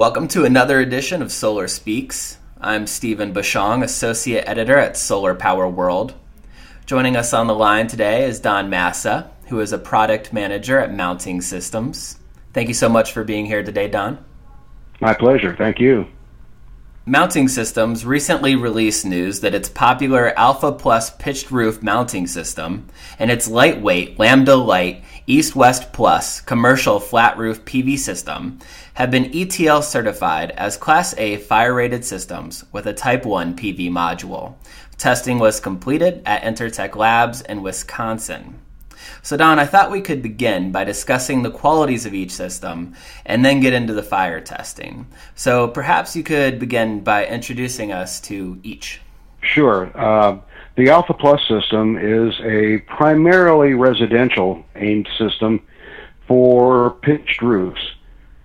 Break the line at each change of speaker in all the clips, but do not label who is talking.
Welcome to another edition of Solar Speaks. I'm Stephen Bushong, Associate Editor at Solar Power World. Joining us on the line today is Don Massa, who is a Product Manager at Mounting Systems. Thank you so much for being here today, Don.
My pleasure. Thank you.
Mounting Systems recently released news that its popular Alpha Plus pitched roof mounting system and its lightweight Lambda Light East West Plus commercial flat roof PV system have been ETL certified as Class A fire rated systems with a Type 1 PV module. Testing was completed at Intertek Labs in Wisconsin. So, Don, I thought we could begin by discussing the qualities of each system and then get into the fire testing. So, perhaps you could begin by introducing us to each.
Sure. Uh, the Alpha Plus system is a primarily residential aimed system for pitched roofs.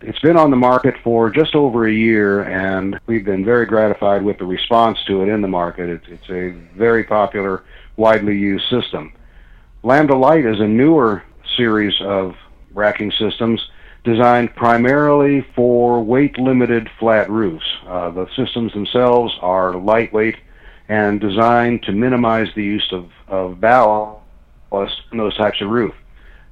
It's been on the market for just over a year, and we've been very gratified with the response to it in the market. It's, it's a very popular, widely used system. Lambda Light is a newer series of racking systems designed primarily for weight limited flat roofs. Uh, the systems themselves are lightweight and designed to minimize the use of, of ballast in those types of roof.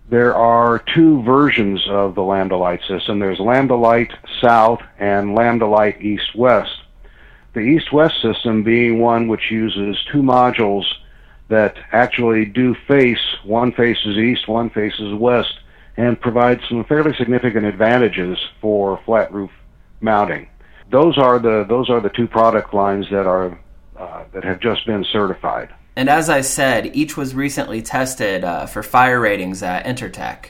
There are two versions of the Lambda Light system. There's Lambda Light South and Lambda Light East West. The East West system being one which uses two modules that actually do face, one faces east, one faces west, and provide some fairly significant advantages for flat roof mounting. Those are the those are the two product lines that are uh, that have just been certified.
And as I said, each was recently tested uh, for fire ratings at Intertek.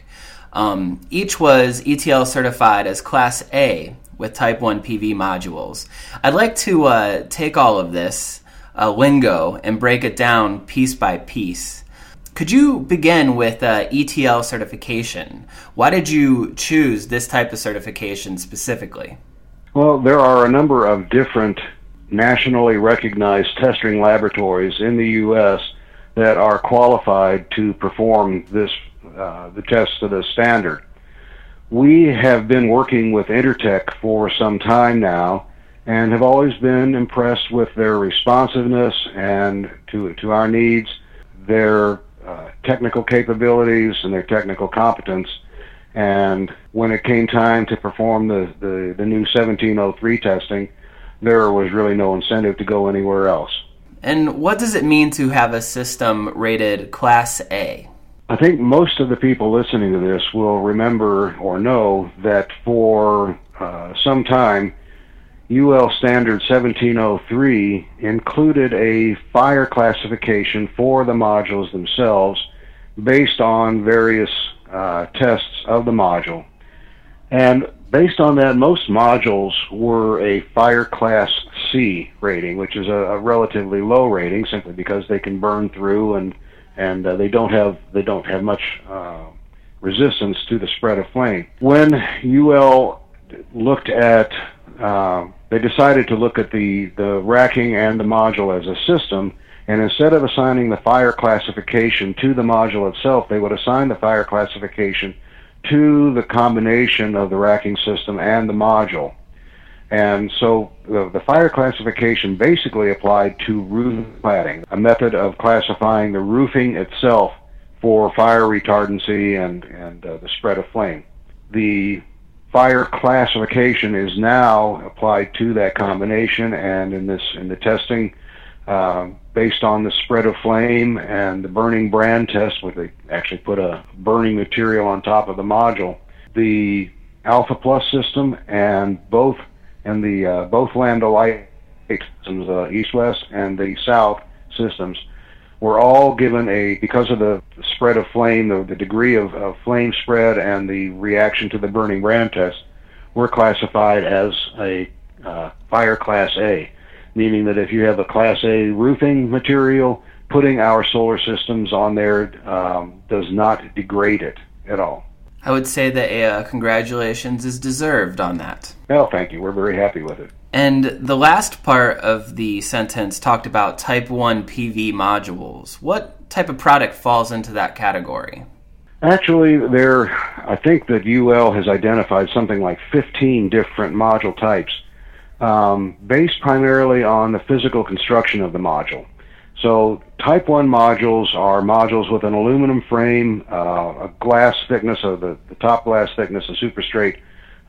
Um, each was ETL certified as Class A with Type 1 PV modules. I'd like to uh, take all of this uh, lingo and break it down piece by piece. Could you begin with uh, ETL certification? Why did you choose this type of certification specifically?
Well, there are a number of different nationally recognized testing laboratories in the U.S. that are qualified to perform this uh, the test to the standard. We have been working with Intertek for some time now, and have always been impressed with their responsiveness and to to our needs, their uh, technical capabilities and their technical competence. And when it came time to perform the, the, the new 1703 testing, there was really no incentive to go anywhere else.
And what does it mean to have a system rated Class A?
I think most of the people listening to this will remember or know that for uh, some time, UL Standard 1703 included a fire classification for the modules themselves based on various uh, tests of the module. And based on that, most modules were a fire class C rating, which is a, a relatively low rating simply because they can burn through and and uh, they don't have they don't have much uh, resistance to the spread of flame. When UL looked at uh, they decided to look at the, the racking and the module as a system, and instead of assigning the fire classification to the module itself, they would assign the fire classification to the combination of the racking system and the module. And so the, the, fire classification basically applied to roof cladding, a method of classifying the roofing itself for fire retardancy and, and uh, the spread of flame. The fire classification is now applied to that combination, and in this in the testing, uh, based on the spread of flame and the burning brand test, where they actually put a burning material on top of the module, the Alpha Plus system and both and the uh, both Lambda Light systems, uh, East West and the South systems were all given a because of the spread of flame, the, the degree of, of flame spread, and the reaction to the burning brand test, were classified as a uh, fire class A, meaning that if you have a class A roofing material, putting our solar systems on there um, does not degrade it at all.
I would say that uh, congratulations is deserved on that.
Well, thank you. We're very happy with it.
And the last part of the sentence talked about Type 1 PV modules. What type of product falls into that category?
Actually, there, I think that UL has identified something like 15 different module types, um, based primarily on the physical construction of the module. So, Type 1 modules are modules with an aluminum frame, uh, a glass thickness of the, the top glass thickness, a superstrate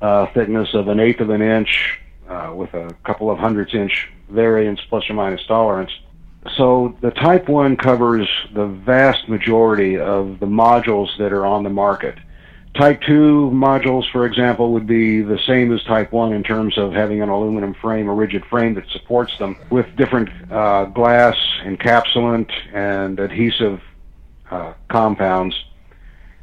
uh, thickness of an eighth of an inch, uh, with a couple of hundredths inch variance plus or minus tolerance. So the Type 1 covers the vast majority of the modules that are on the market. Type 2 modules, for example, would be the same as Type 1 in terms of having an aluminum frame, a rigid frame that supports them, with different uh, glass, encapsulant, and adhesive uh, compounds.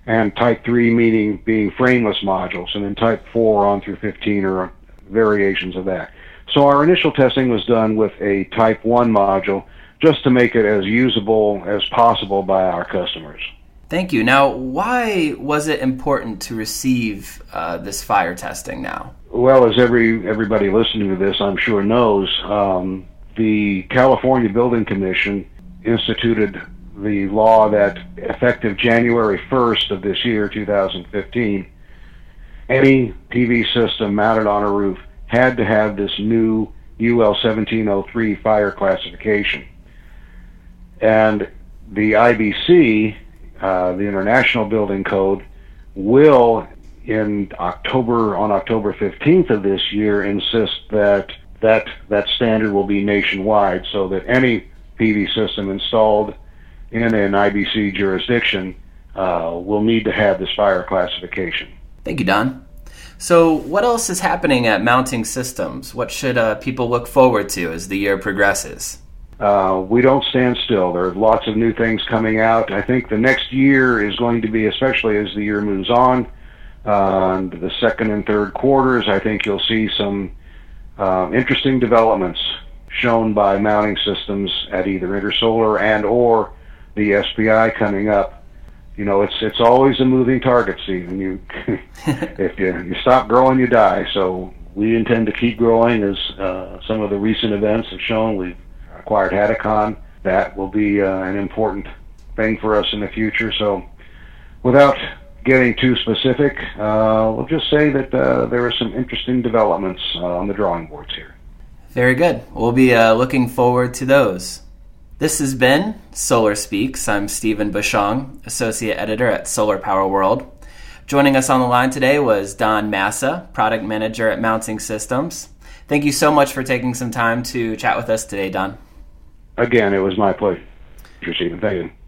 And Type 3 meaning being frameless modules, and then Type 4 on through 15 are variations of that. So our initial testing was done with a Type 1 module just to make it as usable as possible by our customers.
Thank you. Now, why was it important to receive uh, this fire testing now?
Well, as every everybody listening to this, I'm sure knows, um, the California Building Commission instituted the law that effective January 1st of this year, 2015, any PV system mounted on a roof had to have this new UL 1703 fire classification. And the IBC, uh, the International Building Code, will in October on October 15th of this year insist that that that standard will be nationwide so that any PV system installed in an IBC jurisdiction uh, will need to have this fire classification.
Thank you, Don. So, what else is happening at Mounting Systems? What should uh, people look forward to as the year progresses?
Uh, we don't stand still. There are lots of new things coming out. I think the next year is going to be, especially as the year moves on, uh, the second and third quarters, I think you'll see some uh, interesting developments shown by mounting systems at either Intersolar and or the SPI coming up. You know, it's it's always a moving target, Stephen. You if you you stop growing, you die. So we intend to keep growing, as uh, some of the recent events have shown. We've acquired Hadacon. That will be uh, an important thing for us in the future. So, without getting too specific, uh, we'll just say that uh, there are some interesting developments uh, on the drawing boards here.
Very good. We'll be uh, looking forward to those. This has been Solar Speaks. I'm Stephen Bushong, Associate Editor at Solar Power World. Joining us on the line today was Don Massa, Product Manager at Mounting Systems. Thank you so much for taking some time to chat with us today, Don.
Again, it was my pleasure, Stephen. Thank you.